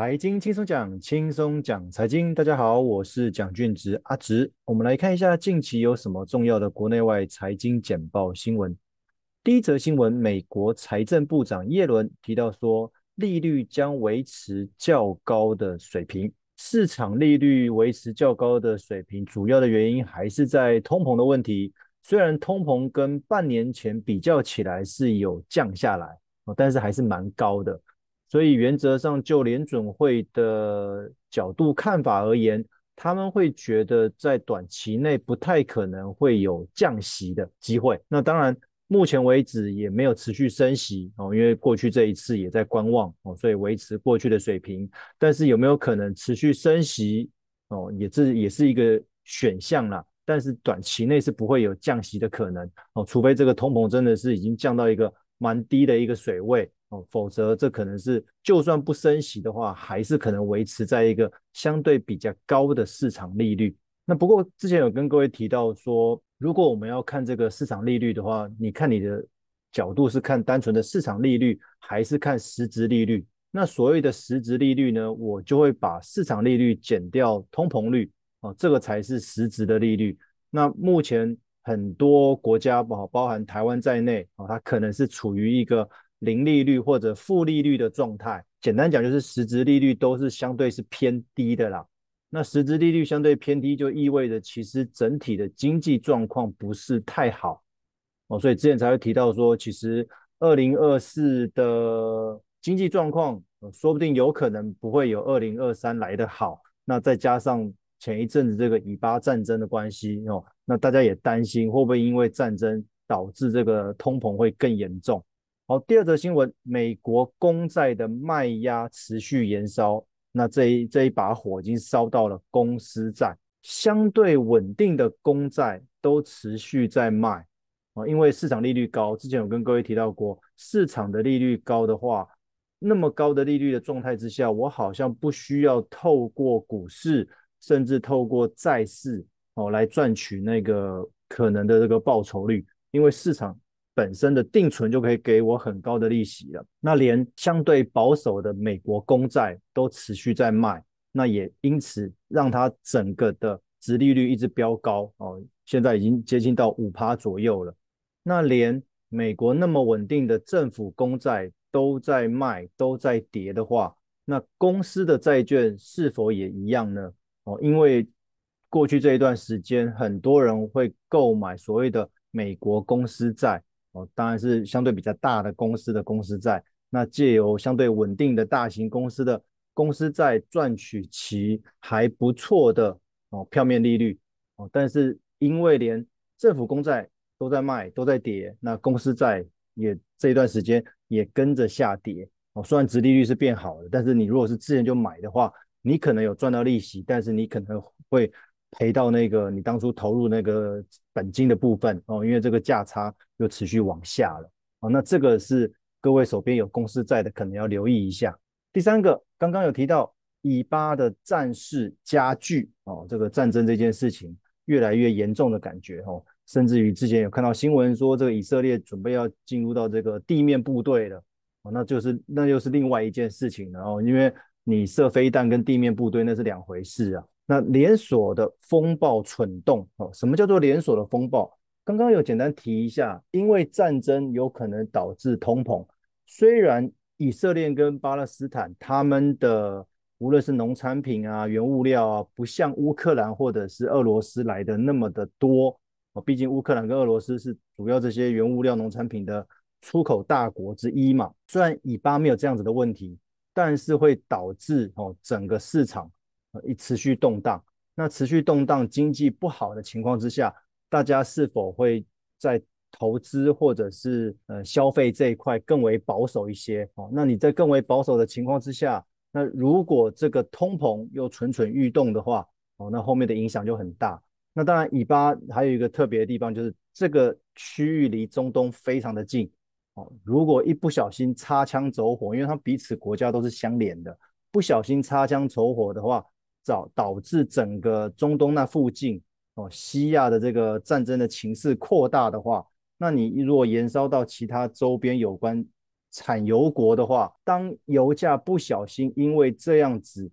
财经轻松讲，轻松讲财经。大家好，我是蒋俊植阿植。我们来看一下近期有什么重要的国内外财经简报新闻。第一则新闻，美国财政部长耶伦提到说，利率将维持较高的水平。市场利率维持较高的水平，主要的原因还是在通膨的问题。虽然通膨跟半年前比较起来是有降下来，但是还是蛮高的。所以原则上，就联准会的角度看法而言，他们会觉得在短期内不太可能会有降息的机会。那当然，目前为止也没有持续升息哦，因为过去这一次也在观望哦，所以维持过去的水平。但是有没有可能持续升息哦，也是也是一个选项啦。但是短期内是不会有降息的可能哦，除非这个通膨真的是已经降到一个蛮低的一个水位哦，否则这可能是就算不升息的话，还是可能维持在一个相对比较高的市场利率。那不过之前有跟各位提到说，如果我们要看这个市场利率的话，你看你的角度是看单纯的市场利率，还是看实质利率？那所谓的实质利率呢，我就会把市场利率减掉通膨率。哦，这个才是实质的利率。那目前很多国家，包包含台湾在内，哦，它可能是处于一个零利率或者负利率的状态。简单讲，就是实质利率都是相对是偏低的啦。那实质利率相对偏低，就意味着其实整体的经济状况不是太好。哦，所以之前才会提到说，其实二零二四的经济状况，说不定有可能不会有二零二三来的好。那再加上前一阵子这个以巴战争的关系哦，那大家也担心会不会因为战争导致这个通膨会更严重。好，第二则新闻，美国公债的卖压持续延烧，那这一这一把火已经烧到了公司债，相对稳定的公债都持续在卖啊，因为市场利率高，之前有跟各位提到过，市场的利率高的话，那么高的利率的状态之下，我好像不需要透过股市。甚至透过债市哦来赚取那个可能的这个报酬率，因为市场本身的定存就可以给我很高的利息了。那连相对保守的美国公债都持续在卖，那也因此让它整个的殖利率一直飙高哦，现在已经接近到五趴左右了。那连美国那么稳定的政府公债都在卖，都在跌的话，那公司的债券是否也一样呢？哦，因为过去这一段时间，很多人会购买所谓的美国公司债，哦，当然是相对比较大的公司的公司债，那借由相对稳定的大型公司的公司债赚取其还不错的哦票面利率，哦，但是因为连政府公债都在卖，都在跌，那公司债也这一段时间也跟着下跌，哦，虽然殖利率是变好了，但是你如果是之前就买的话，你可能有赚到利息，但是你可能会赔到那个你当初投入那个本金的部分哦，因为这个价差又持续往下了哦。那这个是各位手边有公司债的，可能要留意一下。第三个，刚刚有提到以巴的战事加剧哦，这个战争这件事情越来越严重的感觉哦，甚至于之前有看到新闻说，这个以色列准备要进入到这个地面部队了哦，那就是那又是另外一件事情了哦，因为。你射飞弹跟地面部队那是两回事啊。那连锁的风暴蠢动哦，什么叫做连锁的风暴？刚刚有简单提一下，因为战争有可能导致通膨。虽然以色列跟巴勒斯坦他们的无论是农产品啊、原物料啊，不像乌克兰或者是俄罗斯来的那么的多哦，毕竟乌克兰跟俄罗斯是主要这些原物料、农产品的出口大国之一嘛。虽然以巴没有这样子的问题。但是会导致哦整个市场一持续动荡，那持续动荡、经济不好的情况之下，大家是否会在投资或者是呃消费这一块更为保守一些？哦，那你在更为保守的情况之下，那如果这个通膨又蠢蠢欲动的话，哦，那后面的影响就很大。那当然，以巴还有一个特别的地方，就是这个区域离中东非常的近。哦，如果一不小心擦枪走火，因为它彼此国家都是相连的，不小心擦枪走火的话，导导致整个中东那附近哦，西亚的这个战争的情势扩大的话，那你如果延烧到其他周边有关产油国的话，当油价不小心因为这样子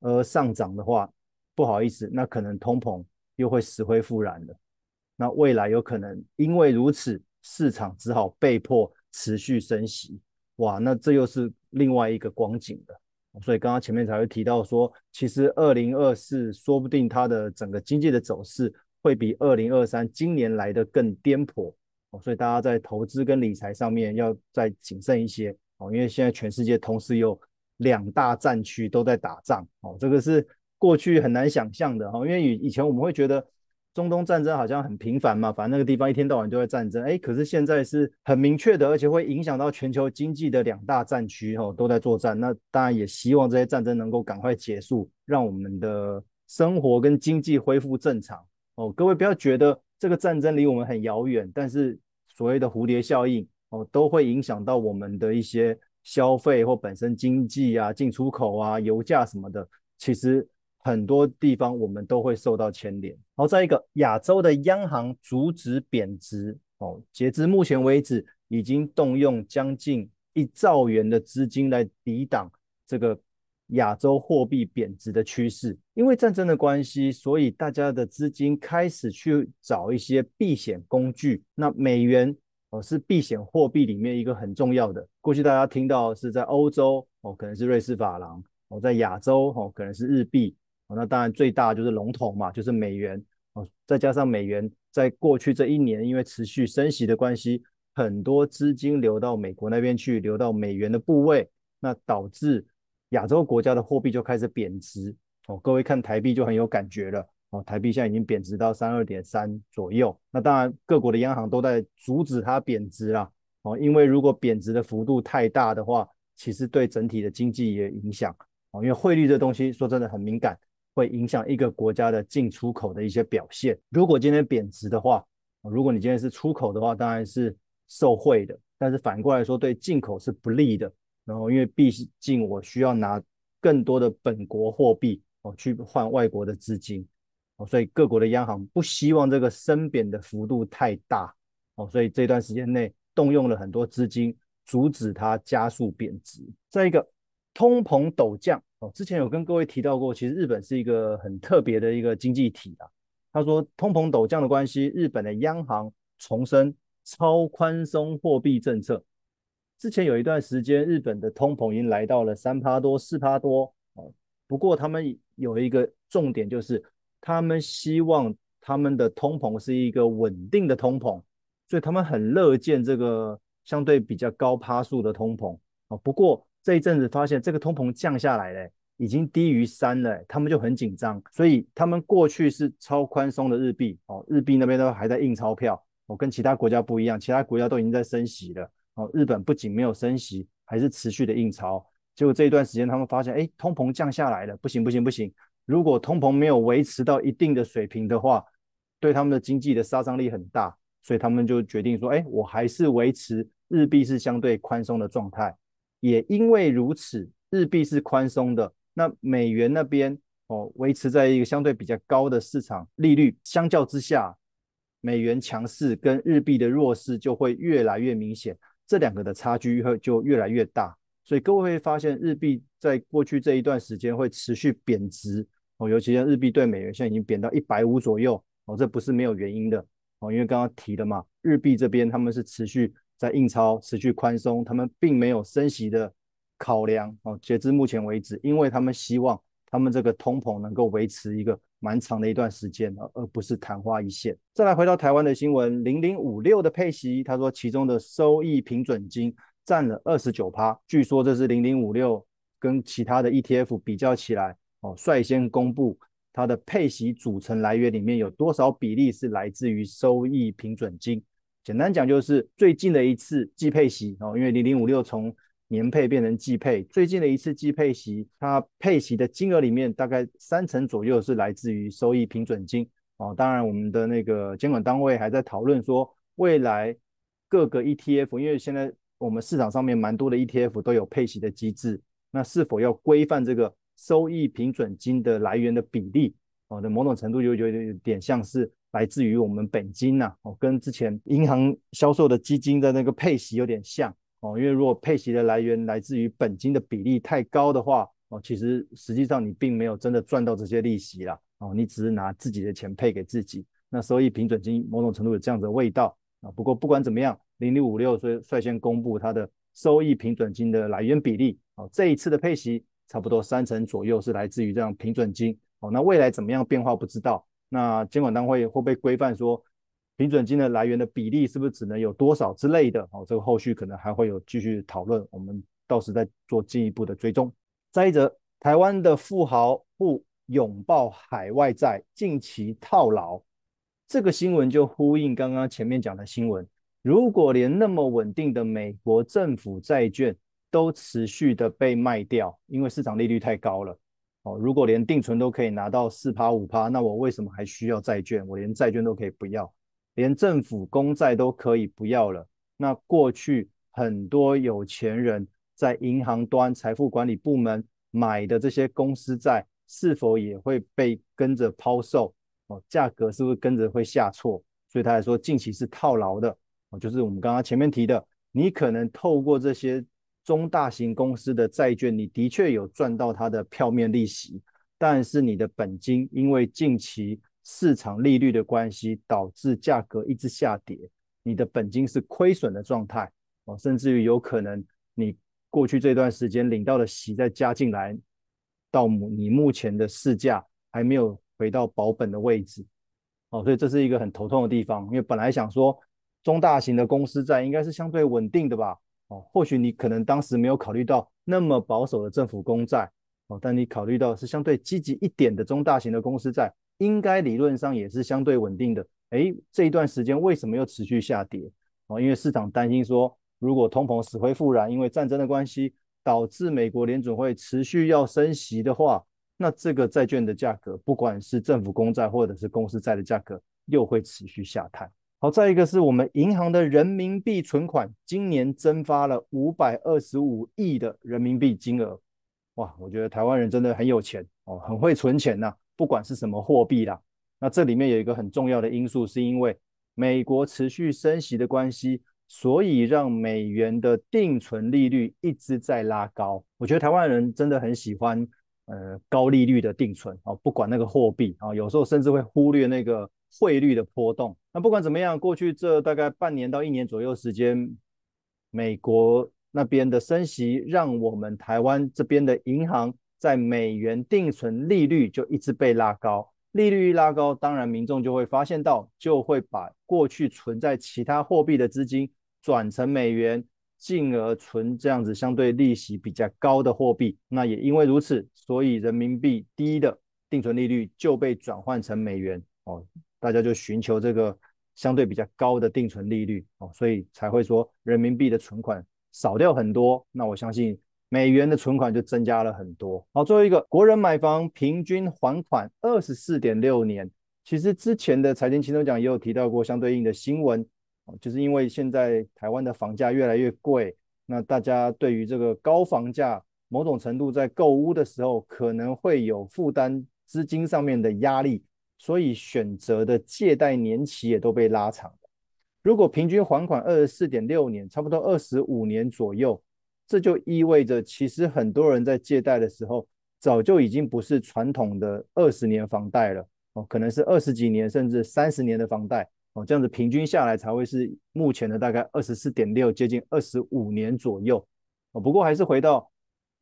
而上涨的话，不好意思，那可能通膨又会死灰复燃了。那未来有可能因为如此，市场只好被迫持续升息。哇，那这又是另外一个光景了。所以刚刚前面才会提到说，其实二零二四说不定它的整个经济的走势会比二零二三今年来的更颠簸。所以大家在投资跟理财上面要再谨慎一些。哦，因为现在全世界同时有两大战区都在打仗。哦，这个是过去很难想象的。哈，因为以以前我们会觉得中东战争好像很频繁嘛，反正那个地方一天到晚都在战争，哎，可是现在是很明确的，而且会影响到全球经济的两大战区哦，都在作战。那当然也希望这些战争能够赶快结束，让我们的生活跟经济恢复正常哦。各位不要觉得。这个战争离我们很遥远，但是所谓的蝴蝶效应哦，都会影响到我们的一些消费或本身经济啊、进出口啊、油价什么的。其实很多地方我们都会受到牵连。好，再一个，亚洲的央行阻止贬值哦，截至目前为止，已经动用将近一兆元的资金来抵挡这个。亚洲货币贬值的趋势，因为战争的关系，所以大家的资金开始去找一些避险工具。那美元哦是避险货币里面一个很重要的。过去大家听到是在欧洲哦，可能是瑞士法郎哦，在亚洲哦，可能是日币。那当然最大就是龙头嘛，就是美元哦。再加上美元在过去这一年，因为持续升息的关系，很多资金流到美国那边去，流到美元的部位，那导致。亚洲国家的货币就开始贬值哦，各位看台币就很有感觉了哦，台币现在已经贬值到三二点三左右。那当然，各国的央行都在阻止它贬值啦哦，因为如果贬值的幅度太大的话，其实对整体的经济也影响哦，因为汇率这东西说真的很敏感，会影响一个国家的进出口的一些表现。如果今天贬值的话，如果你今天是出口的话，当然是受惠的，但是反过来说，对进口是不利的。然后，因为毕竟我需要拿更多的本国货币哦去换外国的资金哦，所以各国的央行不希望这个升贬的幅度太大哦，所以这段时间内动用了很多资金阻止它加速贬值。再一个，通膨陡降哦，之前有跟各位提到过，其实日本是一个很特别的一个经济体啊。他说，通膨陡降的关系，日本的央行重申超宽松货币政策。之前有一段时间，日本的通膨已经来到了三趴多、四趴多哦。不过他们有一个重点，就是他们希望他们的通膨是一个稳定的通膨，所以他们很乐见这个相对比较高趴数的通膨哦。不过这一阵子发现这个通膨降下来了，已经低于三了，他们就很紧张。所以他们过去是超宽松的日币哦，日币那边都还在印钞票哦，跟其他国家不一样，其他国家都已经在升息了。哦，日本不仅没有升息，还是持续的印钞。结果这一段时间，他们发现，哎，通膨降下来了，不行不行不行。如果通膨没有维持到一定的水平的话，对他们的经济的杀伤力很大。所以他们就决定说，哎，我还是维持日币是相对宽松的状态。也因为如此，日币是宽松的，那美元那边哦，维持在一个相对比较高的市场利率，相较之下，美元强势跟日币的弱势就会越来越明显。这两个的差距会就越来越大，所以各位会发现日币在过去这一段时间会持续贬值哦，尤其像日币对美元现在已经贬到一百五左右哦，这不是没有原因的哦，因为刚刚提了嘛，日币这边他们是持续在印钞、持续宽松，他们并没有升息的考量哦，截至目前为止，因为他们希望他们这个通膨能够维持一个。蛮长的一段时间，而不是昙花一现。再来回到台湾的新闻，零零五六的配息，他说其中的收益平准金占了二十九趴，据说这是零零五六跟其他的 ETF 比较起来，哦，率先公布它的配息组成来源里面有多少比例是来自于收益平准金。简单讲就是最近的一次季配息哦，因为零零五六从年配变成季配，最近的一次季配息，它配息的金额里面大概三成左右是来自于收益平准金哦。当然，我们的那个监管单位还在讨论说，未来各个 ETF，因为现在我们市场上面蛮多的 ETF 都有配息的机制，那是否要规范这个收益平准金的来源的比例哦？的某种程度就有有点像是来自于我们本金呐哦，跟之前银行销售的基金的那个配息有点像。哦，因为如果配息的来源来自于本金的比例太高的话，哦，其实实际上你并没有真的赚到这些利息啦，哦，你只是拿自己的钱配给自己，那收益平准金某种程度有这样的味道啊。不过不管怎么样，零零五六率率先公布它的收益平准金的来源比例，哦，这一次的配息差不多三成左右是来自于这样平准金，哦，那未来怎么样变化不知道，那监管单位会不会规范说？平准金的来源的比例是不是只能有多少之类的？哦，这个后续可能还会有继续讨论，我们到时再做进一步的追踪。再一则，台湾的富豪不拥抱海外债，近期套牢，这个新闻就呼应刚刚前面讲的新闻。如果连那么稳定的美国政府债券都持续的被卖掉，因为市场利率太高了。哦，如果连定存都可以拿到四趴五趴，那我为什么还需要债券？我连债券都可以不要。连政府公债都可以不要了，那过去很多有钱人在银行端财富管理部门买的这些公司债，是否也会被跟着抛售？哦，价格是不是跟着会下挫？所以他还说近期是套牢的。哦，就是我们刚刚前面提的，你可能透过这些中大型公司的债券，你的确有赚到它的票面利息，但是你的本金因为近期市场利率的关系导致价格一直下跌，你的本金是亏损的状态哦，甚至于有可能你过去这段时间领到的息再加进来，到你目前的市价还没有回到保本的位置。哦，所以这是一个很头痛的地方，因为本来想说中大型的公司债应该是相对稳定的吧哦，或许你可能当时没有考虑到那么保守的政府公债哦，但你考虑到是相对积极一点的中大型的公司债。应该理论上也是相对稳定的，诶，这一段时间为什么又持续下跌？哦，因为市场担心说，如果通膨死灰复燃，因为战争的关系导致美国联准会持续要升息的话，那这个债券的价格，不管是政府公债或者是公司债的价格，又会持续下探。好，再一个是我们银行的人民币存款，今年增发了五百二十五亿的人民币金额，哇，我觉得台湾人真的很有钱哦，很会存钱呐、不管是什么货币啦，那这里面有一个很重要的因素，是因为美国持续升息的关系，所以让美元的定存利率一直在拉高。我觉得台湾人真的很喜欢呃高利率的定存哦，不管那个货币啊，有时候甚至会忽略那个汇率的波动。那不管怎么样，过去这大概半年到一年左右时间，美国那边的升息，让我们台湾这边的银行。在美元定存利率就一直被拉高，利率一拉高，当然民众就会发现到，就会把过去存在其他货币的资金转成美元，进而存这样子相对利息比较高的货币。那也因为如此，所以人民币低的定存利率就被转换成美元哦，大家就寻求这个相对比较高的定存利率哦，所以才会说人民币的存款少掉很多。那我相信。美元的存款就增加了很多。好，最后一个，国人买房平均还款二十四点六年。其实之前的财经轻松讲也有提到过相对应的新闻，就是因为现在台湾的房价越来越贵，那大家对于这个高房价，某种程度在购屋的时候可能会有负担资金上面的压力，所以选择的借贷年期也都被拉长。如果平均还款二十四点六年，差不多二十五年左右。这就意味着，其实很多人在借贷的时候，早就已经不是传统的二十年房贷了哦，可能是二十几年甚至三十年的房贷哦，这样子平均下来才会是目前的大概二十四点六，接近二十五年左右哦。不过还是回到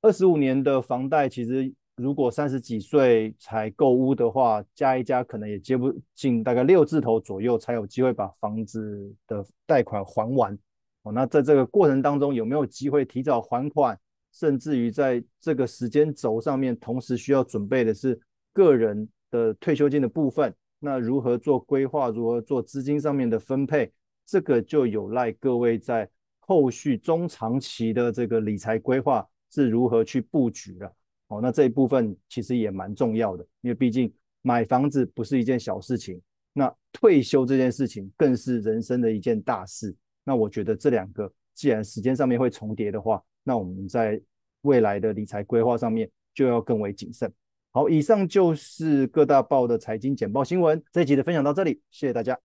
二十五年的房贷，其实如果三十几岁才购屋的话，加一加可能也接不进大概六字头左右，才有机会把房子的贷款还完。哦那在这个过程当中，有没有机会提早还款，甚至于在这个时间轴上面，同时需要准备的是个人的退休金的部分？那如何做规划？如何做资金上面的分配？这个就有赖各位在后续中长期的这个理财规划是如何去布局了。哦，那这一部分其实也蛮重要的，因为毕竟买房子不是一件小事情，那退休这件事情更是人生的一件大事。那我觉得这两个既然时间上面会重叠的话，那我们在未来的理财规划上面就要更为谨慎。好，以上就是各大报的财经简报新闻，这一集的分享到这里，谢谢大家。